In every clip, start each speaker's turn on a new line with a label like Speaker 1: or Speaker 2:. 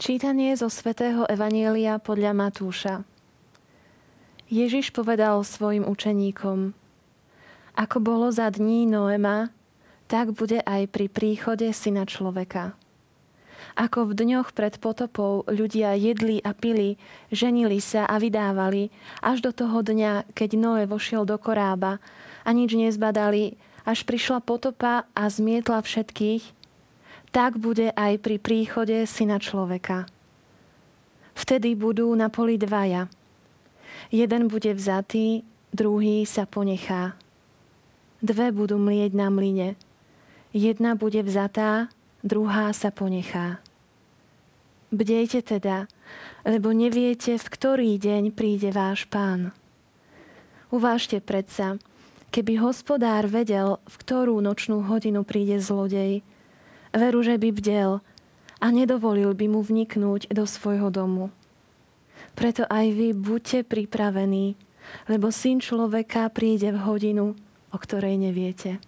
Speaker 1: Čítanie zo svätého Evanielia podľa Matúša. Ježiš povedal svojim učeníkom, ako bolo za dní Noema, tak bude aj pri príchode syna človeka. Ako v dňoch pred potopou ľudia jedli a pili, ženili sa a vydávali, až do toho dňa, keď Noé vošiel do korába a nič nezbadali, až prišla potopa a zmietla všetkých, tak bude aj pri príchode syna človeka. Vtedy budú na poli dvaja. Jeden bude vzatý, druhý sa ponechá. Dve budú mlieť na mline. Jedna bude vzatá, druhá sa ponechá. Bdejte teda, lebo neviete, v ktorý deň príde váš pán. Uvážte predsa, keby hospodár vedel, v ktorú nočnú hodinu príde zlodej, Veru, že by bdel a nedovolil by mu vniknúť do svojho domu. Preto aj vy buďte pripravení, lebo syn človeka príde v hodinu, o ktorej neviete.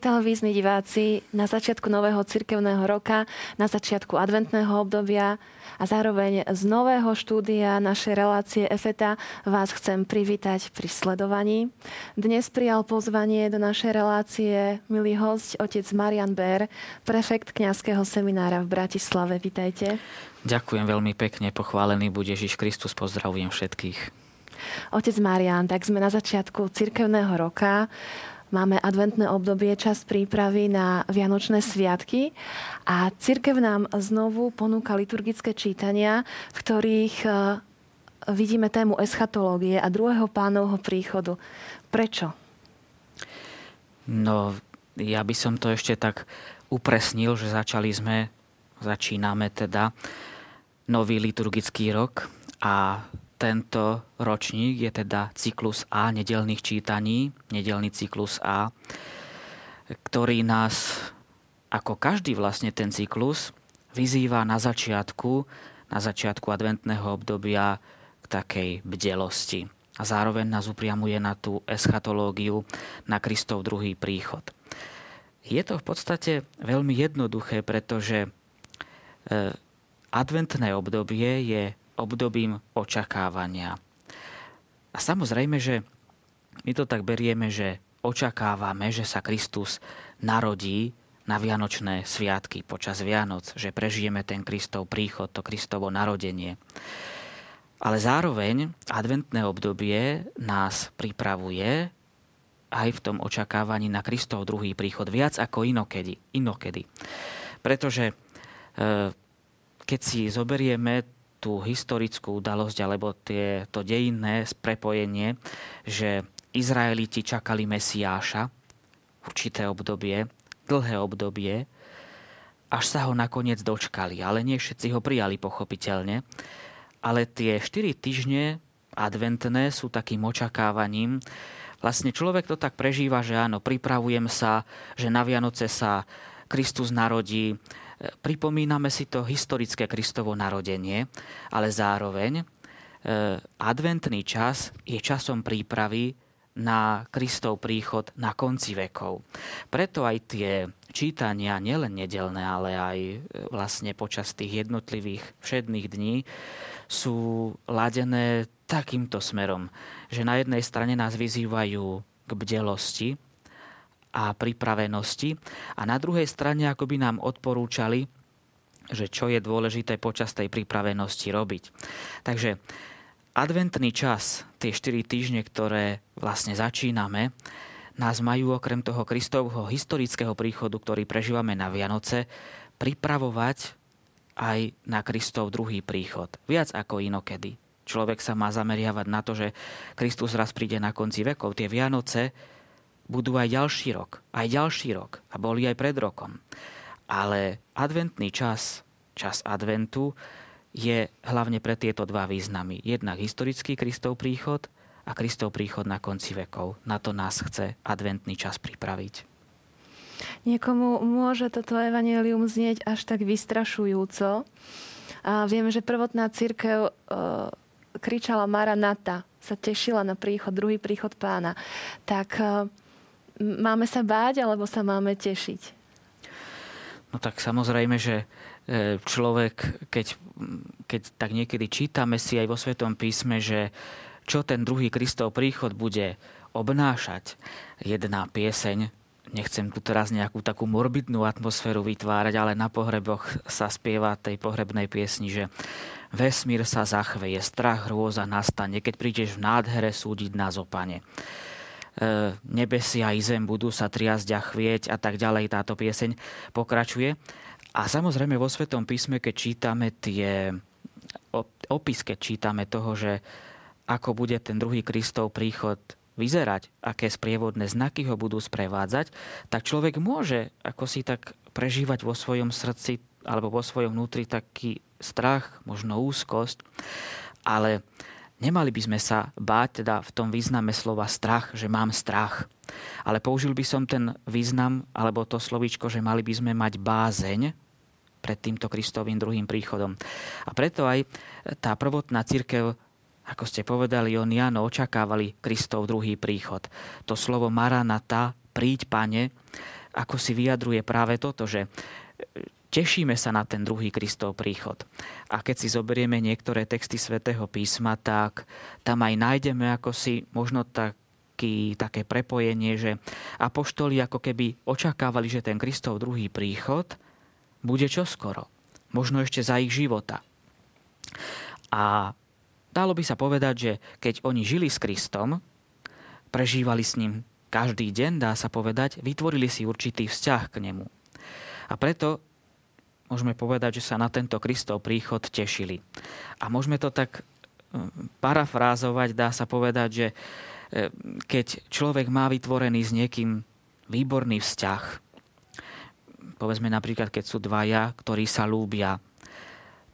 Speaker 1: Milí televízni diváci, na začiatku nového cirkevného roka, na začiatku adventného obdobia a zároveň z nového štúdia našej relácie EFETA vás chcem privítať pri sledovaní. Dnes prijal pozvanie do našej relácie milý host, otec Marian Ber, prefekt kňazského seminára v Bratislave. Vítajte.
Speaker 2: Ďakujem veľmi pekne, pochválený bude Ježiš Kristus, pozdravujem všetkých.
Speaker 1: Otec Marian, tak sme na začiatku cirkevného roka. Máme adventné obdobie, čas prípravy na Vianočné sviatky a církev nám znovu ponúka liturgické čítania, v ktorých e, vidíme tému eschatológie a druhého pánovho príchodu. Prečo?
Speaker 2: No, ja by som to ešte tak upresnil, že začali sme, začíname teda nový liturgický rok a tento ročník je teda cyklus A nedelných čítaní, nedelný cyklus A, ktorý nás, ako každý vlastne ten cyklus, vyzýva na začiatku, na začiatku adventného obdobia k takej bdelosti. A zároveň nás upriamuje na tú eschatológiu, na Kristov druhý príchod. Je to v podstate veľmi jednoduché, pretože e, adventné obdobie je obdobím očakávania. A samozrejme, že my to tak berieme, že očakávame, že sa Kristus narodí na Vianočné sviatky počas Vianoc, že prežijeme ten Kristov príchod, to Kristovo narodenie. Ale zároveň adventné obdobie nás pripravuje aj v tom očakávaní na Kristov druhý príchod viac ako inokedy. inokedy. Pretože e, keď si zoberieme tú historickú udalosť alebo tie, to dejinné prepojenie, že Izraeliti čakali Mesiáša určité obdobie, dlhé obdobie, až sa ho nakoniec dočkali. Ale nie všetci ho prijali pochopiteľne. Ale tie 4 týždne adventné sú takým očakávaním. Vlastne človek to tak prežíva, že áno, pripravujem sa, že na Vianoce sa Kristus narodí, pripomíname si to historické Kristovo narodenie, ale zároveň e, adventný čas je časom prípravy na Kristov príchod na konci vekov. Preto aj tie čítania, nielen nedelné, ale aj e, vlastne počas tých jednotlivých všedných dní sú ladené takýmto smerom, že na jednej strane nás vyzývajú k bdelosti, a pripravenosti a na druhej strane ako by nám odporúčali, že čo je dôležité počas tej pripravenosti robiť. Takže adventný čas, tie 4 týždne, ktoré vlastne začíname, nás majú okrem toho Kristovho historického príchodu, ktorý prežívame na Vianoce, pripravovať aj na Kristov druhý príchod. Viac ako inokedy. Človek sa má zameriavať na to, že Kristus raz príde na konci vekov. Tie Vianoce budú aj ďalší rok, aj ďalší rok a boli aj pred rokom. Ale adventný čas čas adventu, je hlavne pre tieto dva významy. Jednak historický Kristov príchod a Kristov príchod na konci vekov. Na to nás chce adventný čas pripraviť.
Speaker 1: Niekomu môže toto evanelium znieť až tak vystrašujúco. A vieme, že prvotná církev e, kričala Maranata, sa tešila na príchod, druhý príchod pána. Tak e, máme sa báť, alebo sa máme tešiť?
Speaker 2: No tak samozrejme, že e, človek, keď, keď tak niekedy čítame si aj vo Svetom písme, že čo ten druhý Kristov príchod bude obnášať, jedna pieseň, nechcem tu teraz nejakú takú morbidnú atmosféru vytvárať, ale na pohreboch sa spieva tej pohrebnej piesni, že vesmír sa zachveje, strach, hrôza nastane, keď prídeš v nádhere súdiť nás o pane. E, nebesia i zem budú sa triasť a chvieť a tak ďalej. Táto pieseň pokračuje. A samozrejme vo Svetom písme, keď čítame tie opis, keď čítame toho, že ako bude ten druhý Kristov príchod vyzerať, aké sprievodné znaky ho budú sprevádzať, tak človek môže ako si tak prežívať vo svojom srdci alebo vo svojom vnútri taký strach, možno úzkosť, ale Nemali by sme sa báť teda v tom význame slova strach, že mám strach. Ale použil by som ten význam, alebo to slovíčko, že mali by sme mať bázeň pred týmto Kristovým druhým príchodom. A preto aj tá prvotná církev, ako ste povedali, on Jano očakávali Kristov druhý príchod. To slovo Maranata, príď pane, ako si vyjadruje práve toto, že Tešíme sa na ten druhý Kristov príchod. A keď si zoberieme niektoré texty svätého písma, tak tam aj nájdeme ako si možno taký, také prepojenie, že apoštoli ako keby očakávali, že ten Kristov druhý príchod bude čoskoro. Možno ešte za ich života. A dalo by sa povedať, že keď oni žili s Kristom, prežívali s ním každý deň, dá sa povedať, vytvorili si určitý vzťah k nemu. A preto môžeme povedať, že sa na tento Kristov príchod tešili. A môžeme to tak hm, parafrázovať, dá sa povedať, že hm, keď človek má vytvorený s niekým výborný vzťah, povedzme napríklad, keď sú dvaja, ktorí sa lúbia,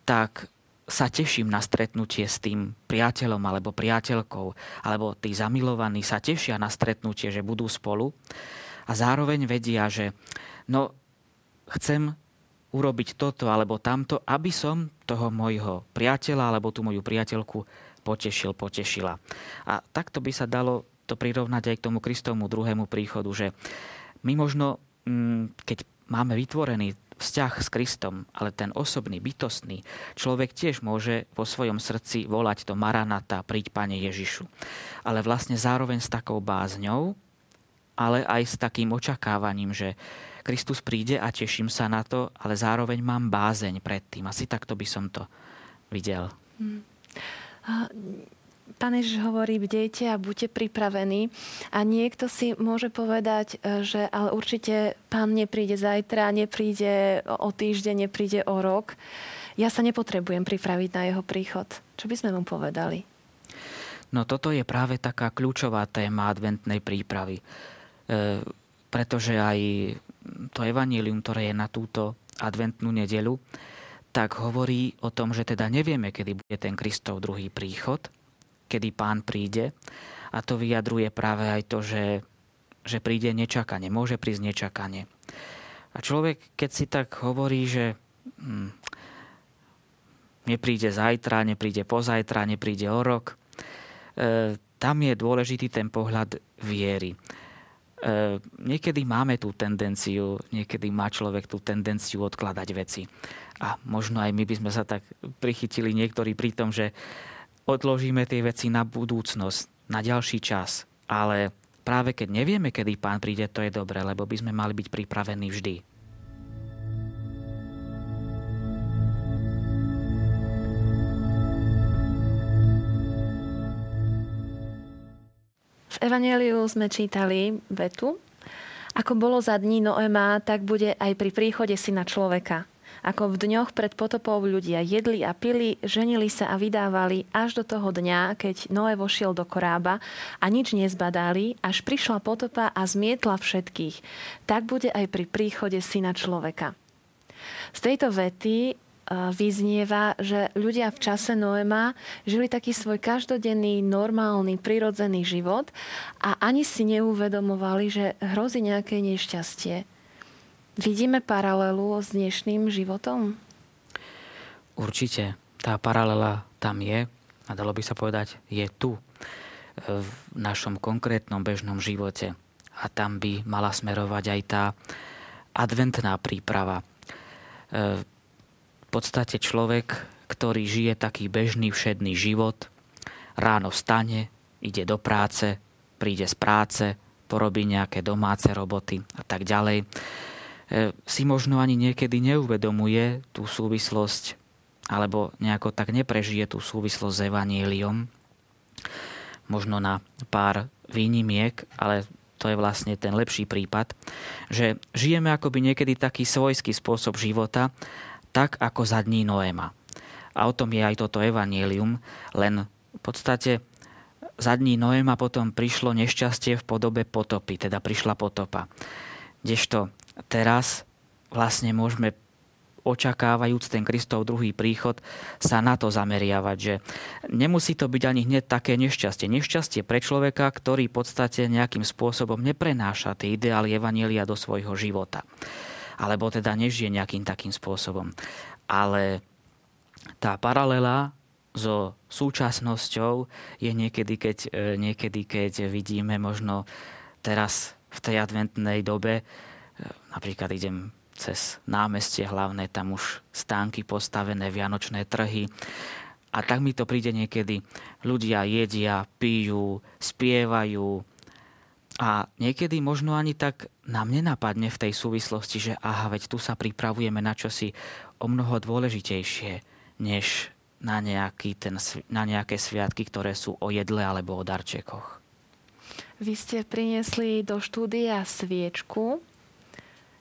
Speaker 2: tak sa teším na stretnutie s tým priateľom alebo priateľkou, alebo tí zamilovaní sa tešia na stretnutie, že budú spolu a zároveň vedia, že no, chcem urobiť toto alebo tamto, aby som toho môjho priateľa alebo tú moju priateľku potešil, potešila. A takto by sa dalo to prirovnať aj k tomu Kristovmu druhému príchodu, že my možno, mm, keď máme vytvorený vzťah s Kristom, ale ten osobný, bytostný, človek tiež môže vo svojom srdci volať to Maranata, príď Pane Ježišu. Ale vlastne zároveň s takou bázňou, ale aj s takým očakávaním, že Kristus príde a teším sa na to, ale zároveň mám bázeň pred tým. Asi takto by som to videl. Hmm.
Speaker 1: Pán Ježiš hovorí, bdejte a buďte pripravení. A niekto si môže povedať, e, že ale určite pán nepríde zajtra, nepríde o týždeň, nepríde o rok. Ja sa nepotrebujem pripraviť na jeho príchod. Čo by sme mu povedali?
Speaker 2: No toto je práve taká kľúčová téma adventnej prípravy. E, pretože aj to evanílium, ktoré je na túto adventnú nedelu, tak hovorí o tom, že teda nevieme, kedy bude ten Kristov druhý príchod, kedy pán príde. A to vyjadruje práve aj to, že, že príde nečakanie, môže prísť nečakanie. A človek, keď si tak hovorí, že hm, nepríde zajtra, nepríde pozajtra, nepríde o rok, e, tam je dôležitý ten pohľad viery. E, niekedy máme tú tendenciu, niekedy má človek tú tendenciu odkladať veci. A možno aj my by sme sa tak prichytili niektorí pri tom, že odložíme tie veci na budúcnosť, na ďalší čas. Ale práve keď nevieme, kedy pán príde, to je dobré, lebo by sme mali byť pripravení vždy.
Speaker 1: V Evangeliu sme čítali vetu, ako bolo za dní Noema, tak bude aj pri príchode syna človeka. Ako v dňoch pred potopou ľudia jedli a pili, ženili sa a vydávali až do toho dňa, keď Noé vošiel do korába a nič nezbadali, až prišla potopa a zmietla všetkých. Tak bude aj pri príchode syna človeka. Z tejto vety vyznieva, že ľudia v čase Noema žili taký svoj každodenný, normálny, prirodzený život a ani si neuvedomovali, že hrozí nejaké nešťastie. Vidíme paralelu s dnešným životom?
Speaker 2: Určite. Tá paralela tam je a dalo by sa povedať, je tu v našom konkrétnom bežnom živote. A tam by mala smerovať aj tá adventná príprava. Podstate človek, ktorý žije taký bežný všedný život, ráno vstane, ide do práce, príde z práce, porobí nejaké domáce roboty a tak ďalej, e, si možno ani niekedy neuvedomuje tú súvislosť alebo nejako tak neprežije tú súvislosť s evaníliom. Možno na pár výnimiek, ale to je vlastne ten lepší prípad, že žijeme akoby niekedy taký svojský spôsob života, tak ako za dní Noéma. A o tom je aj toto evanílium, len v podstate za dní Noéma potom prišlo nešťastie v podobe potopy, teda prišla potopa. Kdežto teraz vlastne môžeme očakávajúc ten Kristov druhý príchod, sa na to zameriavať, že nemusí to byť ani hneď také nešťastie. Nešťastie pre človeka, ktorý v podstate nejakým spôsobom neprenáša tie ideály Evanielia do svojho života. Alebo teda nežije nejakým takým spôsobom. Ale tá paralela so súčasnosťou je niekedy, keď, e, niekedy, keď vidíme možno teraz v tej adventnej dobe, e, napríklad idem cez námestie hlavné, tam už stánky postavené, vianočné trhy. A tak mi to príde niekedy. Ľudia jedia, pijú, spievajú. A niekedy možno ani tak nám nenapadne v tej súvislosti, že aha, veď tu sa pripravujeme na čosi o mnoho dôležitejšie, než na, nejaký ten, na nejaké sviatky, ktoré sú o jedle alebo o darčekoch.
Speaker 1: Vy ste priniesli do štúdia sviečku.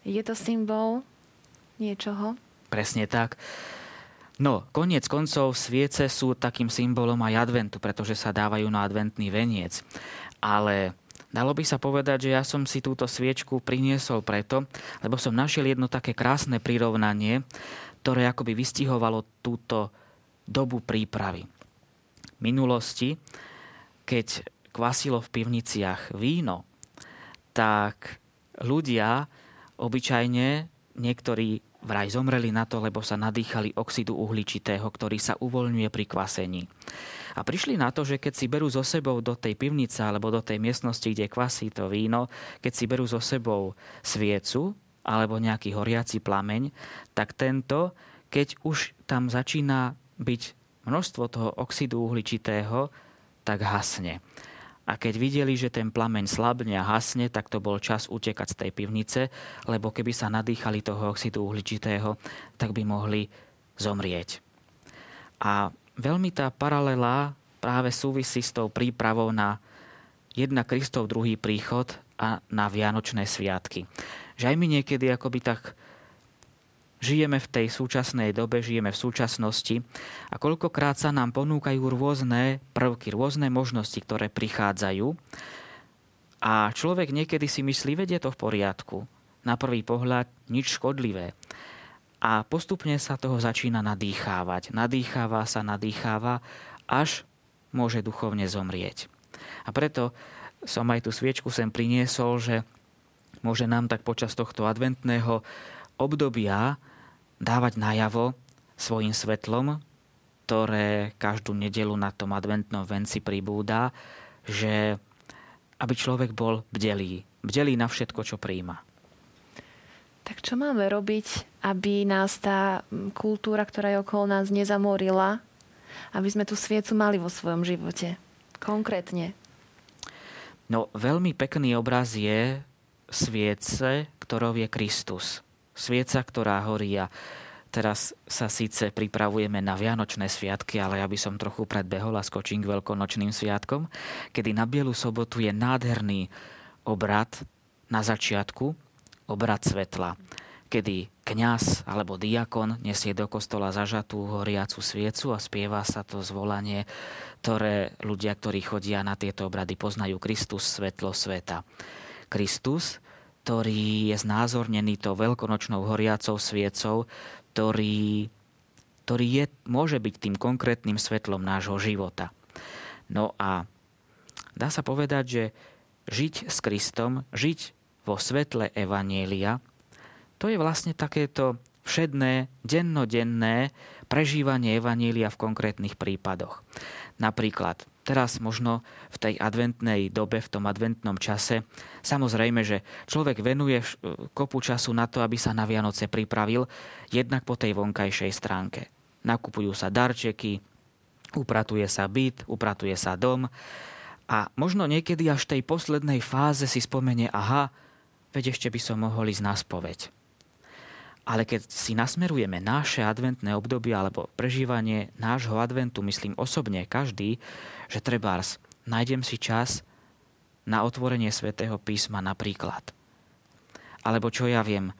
Speaker 1: Je to symbol niečoho?
Speaker 2: Presne tak. No, koniec koncov sviece sú takým symbolom aj adventu, pretože sa dávajú na adventný veniec. Ale dalo by sa povedať, že ja som si túto sviečku priniesol preto, lebo som našiel jedno také krásne prirovnanie, ktoré akoby vystihovalo túto dobu prípravy. V minulosti, keď kvasilo v pivniciach víno, tak ľudia Obyčajne niektorí vraj zomreli na to, lebo sa nadýchali oxidu uhličitého, ktorý sa uvoľňuje pri kvasení. A prišli na to, že keď si berú so sebou do tej pivnice alebo do tej miestnosti, kde kvasí to víno, keď si berú so sebou sviecu alebo nejaký horiaci plameň, tak tento, keď už tam začína byť množstvo toho oxidu uhličitého, tak hasne. A keď videli, že ten plameň slabne a hasne, tak to bol čas utekať z tej pivnice, lebo keby sa nadýchali toho oxidu uhličitého, tak by mohli zomrieť. A veľmi tá paralela práve súvisí s tou prípravou na jedna Kristov druhý príchod a na Vianočné sviatky. Že aj my niekedy akoby tak Žijeme v tej súčasnej dobe, žijeme v súčasnosti a koľkokrát sa nám ponúkajú rôzne prvky, rôzne možnosti, ktoré prichádzajú a človek niekedy si myslí, vedie to v poriadku. Na prvý pohľad nič škodlivé. A postupne sa toho začína nadýchávať. Nadýcháva sa, nadýcháva, až môže duchovne zomrieť. A preto som aj tú sviečku sem priniesol, že môže nám tak počas tohto adventného obdobia dávať najavo svojim svetlom, ktoré každú nedelu na tom adventnom venci pribúda, že aby človek bol bdelý. Bdelý na všetko, čo príjma.
Speaker 1: Tak čo máme robiť, aby nás tá kultúra, ktorá je okolo nás, nezamorila, aby sme tú sviecu mali vo svojom živote? Konkrétne.
Speaker 2: No, veľmi pekný obraz je sviece, ktorou je Kristus svieca, ktorá horí a teraz sa síce pripravujeme na Vianočné sviatky, ale ja by som trochu predbehol a skočím k veľkonočným sviatkom, kedy na Bielu sobotu je nádherný obrad na začiatku, obrad svetla, kedy kňaz alebo diakon nesie do kostola zažatú horiacu sviecu a spieva sa to zvolanie, ktoré ľudia, ktorí chodia na tieto obrady, poznajú Kristus, svetlo sveta. Kristus, ktorý je znázornený to veľkonočnou horiacou sviecou, ktorý ktorý je, môže byť tým konkrétnym svetlom nášho života. No a dá sa povedať, že žiť s Kristom, žiť vo svetle Evanielia, to je vlastne takéto všedné, dennodenné prežívanie Evanielia v konkrétnych prípadoch. Napríklad teraz možno v tej adventnej dobe, v tom adventnom čase, samozrejme, že človek venuje kopu času na to, aby sa na Vianoce pripravil, jednak po tej vonkajšej stránke. Nakupujú sa darčeky, upratuje sa byt, upratuje sa dom a možno niekedy až v tej poslednej fáze si spomenie, aha, veď ešte by som mohol ísť na spoveď. Ale keď si nasmerujeme naše adventné obdobie alebo prežívanie nášho adventu, myslím osobne každý, že trebárs nájdem si čas na otvorenie svätého písma napríklad. Alebo čo ja viem,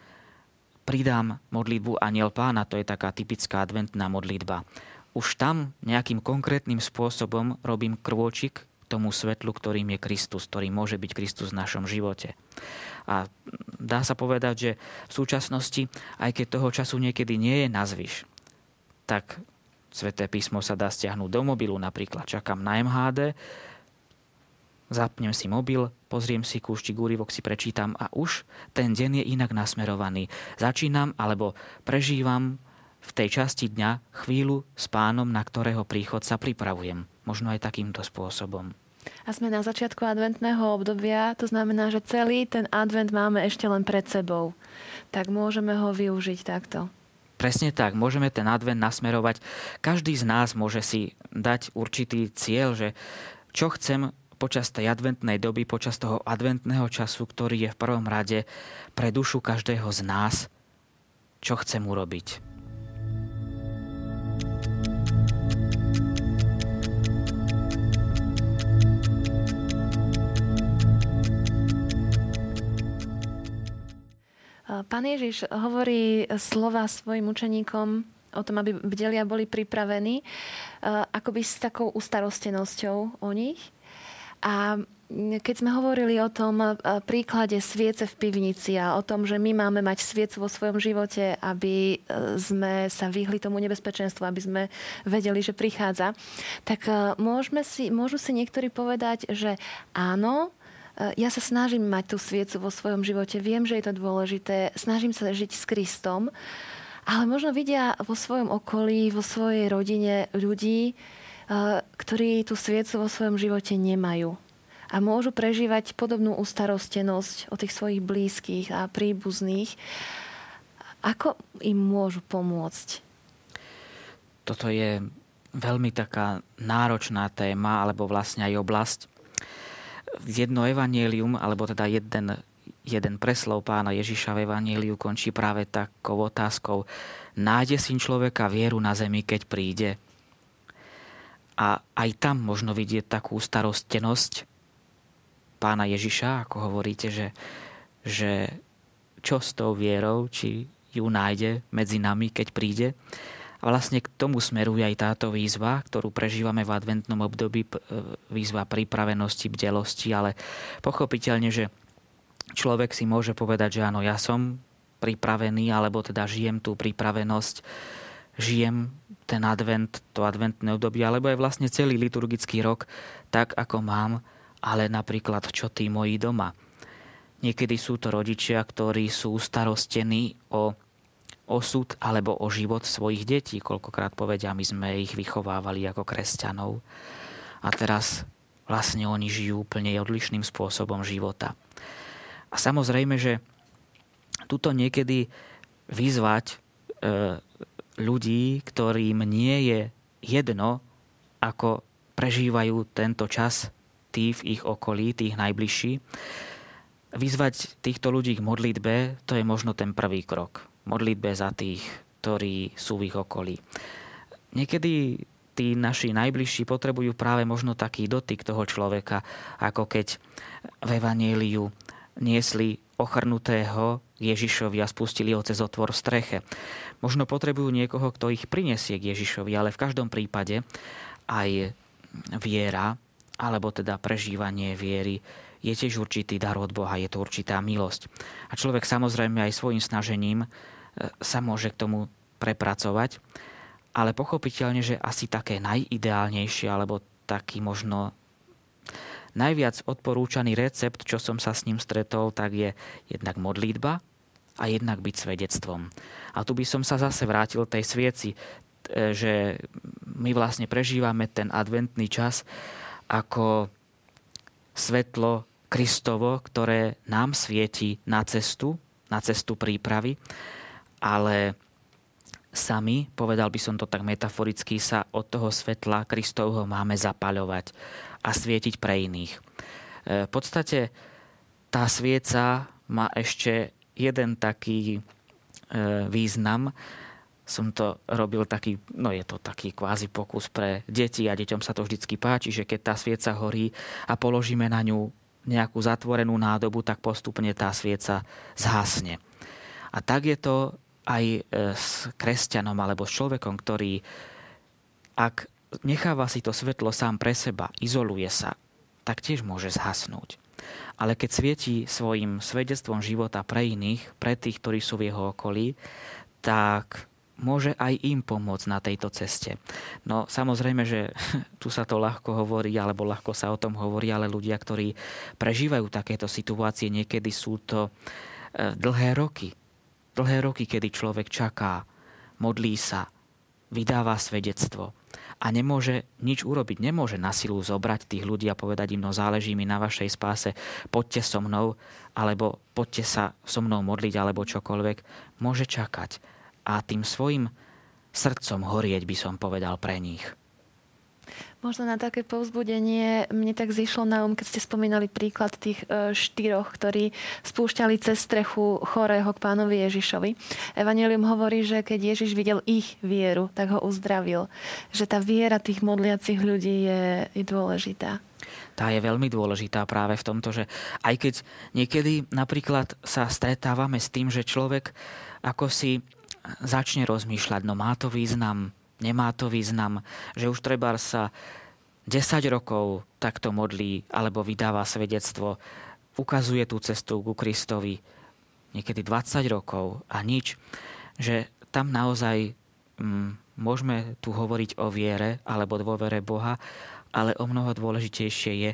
Speaker 2: pridám modlitbu Aniel pána, to je taká typická adventná modlitba. Už tam nejakým konkrétnym spôsobom robím krôčik tomu svetlu, ktorým je Kristus, ktorý môže byť Kristus v našom živote. A dá sa povedať, že v súčasnosti, aj keď toho času niekedy nie je nazvyš, tak Sveté písmo sa dá stiahnuť do mobilu, napríklad čakám na MHD, zapnem si mobil, pozriem si kúštik úryvok, si prečítam a už ten deň je inak nasmerovaný. Začínam alebo prežívam v tej časti dňa chvíľu s pánom, na ktorého príchod sa pripravujem. Možno aj takýmto spôsobom.
Speaker 1: A sme na začiatku adventného obdobia, to znamená, že celý ten advent máme ešte len pred sebou. Tak môžeme ho využiť takto.
Speaker 2: Presne tak, môžeme ten advent nasmerovať. Každý z nás môže si dať určitý cieľ, že čo chcem počas tej adventnej doby, počas toho adventného času, ktorý je v prvom rade pre dušu každého z nás, čo chcem urobiť.
Speaker 1: Pán Ježiš hovorí slova svojim učeníkom o tom, aby bdelia boli pripravení, akoby s takou ustarostenosťou o nich. A keď sme hovorili o tom príklade sviece v pivnici a o tom, že my máme mať sviecu vo svojom živote, aby e, sme sa vyhli tomu nebezpečenstvu, aby sme vedeli, že prichádza, tak e, môžeme si, môžu si niektorí povedať, že áno, ja sa snažím mať tú sviecu vo svojom živote, viem, že je to dôležité, snažím sa žiť s Kristom, ale možno vidia vo svojom okolí, vo svojej rodine ľudí, eh, ktorí tú sviecu vo svojom živote nemajú. A môžu prežívať podobnú ustarostenosť o tých svojich blízkych a príbuzných. Ako im môžu pomôcť?
Speaker 2: Toto je veľmi taká náročná téma, alebo vlastne aj oblasť, jedno evanielium, alebo teda jeden, jeden preslov pána Ježiša v evanieliu končí práve takou otázkou. Nájde syn človeka vieru na zemi, keď príde? A aj tam možno vidieť takú starostenosť pána Ježiša, ako hovoríte, že, že čo s tou vierou, či ju nájde medzi nami, keď príde. A vlastne k tomu smeruje aj táto výzva, ktorú prežívame v adventnom období, výzva pripravenosti, bdelosti, ale pochopiteľne, že človek si môže povedať, že áno, ja som pripravený, alebo teda žijem tú pripravenosť, žijem ten advent, to adventné obdobie, alebo aj vlastne celý liturgický rok tak, ako mám, ale napríklad čo tí moji doma. Niekedy sú to rodičia, ktorí sú starostení o osud alebo o život svojich detí. Koľkokrát povedia, my sme ich vychovávali ako kresťanov. A teraz vlastne oni žijú úplne odlišným spôsobom života. A samozrejme, že tuto niekedy vyzvať e, ľudí, ktorým nie je jedno, ako prežívajú tento čas tí v ich okolí, tých najbližší, vyzvať týchto ľudí k modlitbe, to je možno ten prvý krok modlitbe za tých, ktorí sú v ich okolí. Niekedy tí naši najbližší potrebujú práve možno taký dotyk toho človeka, ako keď v Evangeliu niesli ochrnutého Ježišovi a spustili ho cez otvor v streche. Možno potrebujú niekoho, kto ich prinesie k Ježišovi, ale v každom prípade aj viera, alebo teda prežívanie viery je tiež určitý dar od Boha, je to určitá milosť. A človek samozrejme aj svojim snažením sa môže k tomu prepracovať. ale pochopiteľne, že asi také najideálnejšie, alebo taký možno najviac odporúčaný recept, čo som sa s ním stretol, tak je jednak modlitba a jednak byť svedectvom. A tu by som sa zase vrátil tej svieci, e, že my vlastne prežívame ten adventný čas ako svetlo Kristovo, ktoré nám svieti na cestu, na cestu prípravy, ale sami, povedal by som to tak metaforicky, sa od toho svetla Kristovho máme zapaľovať a svietiť pre iných. E, v podstate tá svieca má ešte jeden taký e, význam. Som to robil taký, no je to taký kvázi pokus pre deti a deťom sa to vždycky páči, že keď tá svieca horí a položíme na ňu nejakú zatvorenú nádobu, tak postupne tá svieca zhasne. A tak je to aj e, s kresťanom alebo s človekom, ktorý ak necháva si to svetlo sám pre seba, izoluje sa, tak tiež môže zhasnúť. Ale keď svietí svojim svedectvom života pre iných, pre tých, ktorí sú v jeho okolí, tak môže aj im pomôcť na tejto ceste. No samozrejme, že tu sa to ľahko hovorí, alebo ľahko sa o tom hovorí, ale ľudia, ktorí prežívajú takéto situácie, niekedy sú to e, dlhé roky. Dlhé roky, kedy človek čaká, modlí sa, vydáva svedectvo a nemôže nič urobiť. Nemôže na silu zobrať tých ľudí a povedať im, no záleží mi na vašej spáse, poďte so mnou, alebo poďte sa so mnou modliť, alebo čokoľvek. Môže čakať a tým svojim srdcom horieť, by som povedal, pre nich.
Speaker 1: Možno na také povzbudenie mne tak zišlo na um, keď ste spomínali príklad tých e, štyroch, ktorí spúšťali cez strechu chorého k pánovi Ježišovi. Evangelium hovorí, že keď Ježiš videl ich vieru, tak ho uzdravil. Že tá viera tých modliacich ľudí je, je dôležitá
Speaker 2: tá je veľmi dôležitá práve v tomto, že aj keď niekedy napríklad sa stretávame s tým, že človek ako si začne rozmýšľať, no má to význam, nemá to význam, že už treba sa 10 rokov takto modlí alebo vydáva svedectvo, ukazuje tú cestu ku Kristovi niekedy 20 rokov a nič, že tam naozaj mm, môžeme tu hovoriť o viere alebo dôvere Boha, ale o mnoho dôležitejšie je,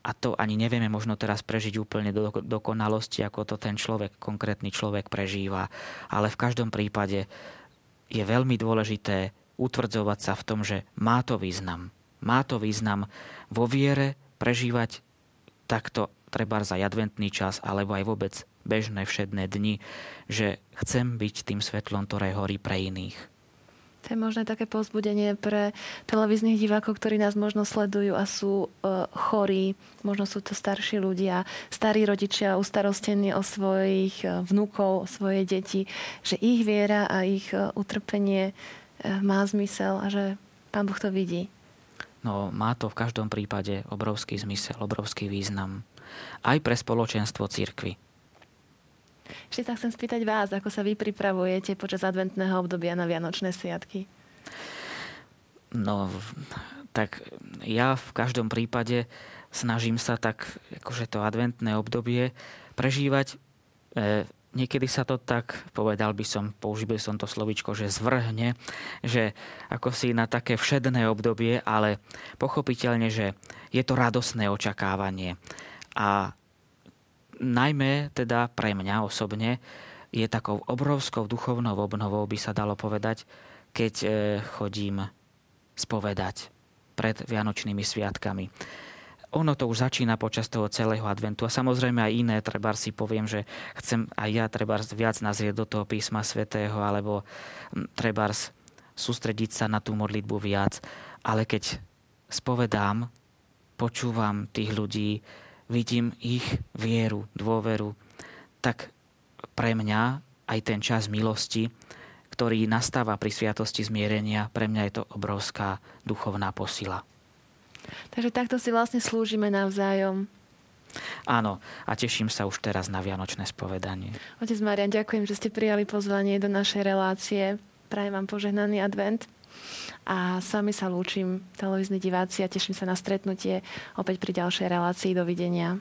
Speaker 2: a to ani nevieme možno teraz prežiť úplne do dokonalosti, ako to ten človek, konkrétny človek prežíva, ale v každom prípade je veľmi dôležité utvrdzovať sa v tom, že má to význam. Má to význam vo viere prežívať takto treba za adventný čas, alebo aj vôbec bežné všedné dni, že chcem byť tým svetlom, ktoré horí pre iných.
Speaker 1: To je možno také pozbudenie pre televíznych divákov, ktorí nás možno sledujú a sú uh, chorí, možno sú to starší ľudia, starí rodičia, ustarostení o svojich uh, vnúkov, o svoje deti, že ich viera a ich uh, utrpenie uh, má zmysel a že Pán Boh to vidí.
Speaker 2: No, má to v každom prípade obrovský zmysel, obrovský význam. Aj pre spoločenstvo cirkvy.
Speaker 1: Ešte sa chcem spýtať vás, ako sa vy pripravujete počas adventného obdobia na Vianočné sviatky?
Speaker 2: No, tak ja v každom prípade snažím sa tak, akože to adventné obdobie prežívať. E, niekedy sa to tak, povedal by som, použil som to slovičko, že zvrhne, že ako si na také všedné obdobie, ale pochopiteľne, že je to radosné očakávanie. A najmä teda pre mňa osobne je takou obrovskou duchovnou obnovou, by sa dalo povedať, keď e, chodím spovedať pred Vianočnými sviatkami. Ono to už začína počas toho celého adventu a samozrejme aj iné, treba si poviem, že chcem aj ja treba viac nazrieť do toho písma svätého alebo treba sústrediť sa na tú modlitbu viac, ale keď spovedám, počúvam tých ľudí, vidím ich vieru, dôveru, tak pre mňa aj ten čas milosti, ktorý nastáva pri sviatosti zmierenia, pre mňa je to obrovská duchovná posila.
Speaker 1: Takže takto si vlastne slúžime navzájom.
Speaker 2: Áno, a teším sa už teraz na Vianočné spovedanie.
Speaker 1: Otec Marian, ďakujem, že ste prijali pozvanie do našej relácie. Prajem vám požehnaný advent. A s vami sa lúčim, televízni diváci, a teším sa na stretnutie opäť pri ďalšej relácii. Dovidenia.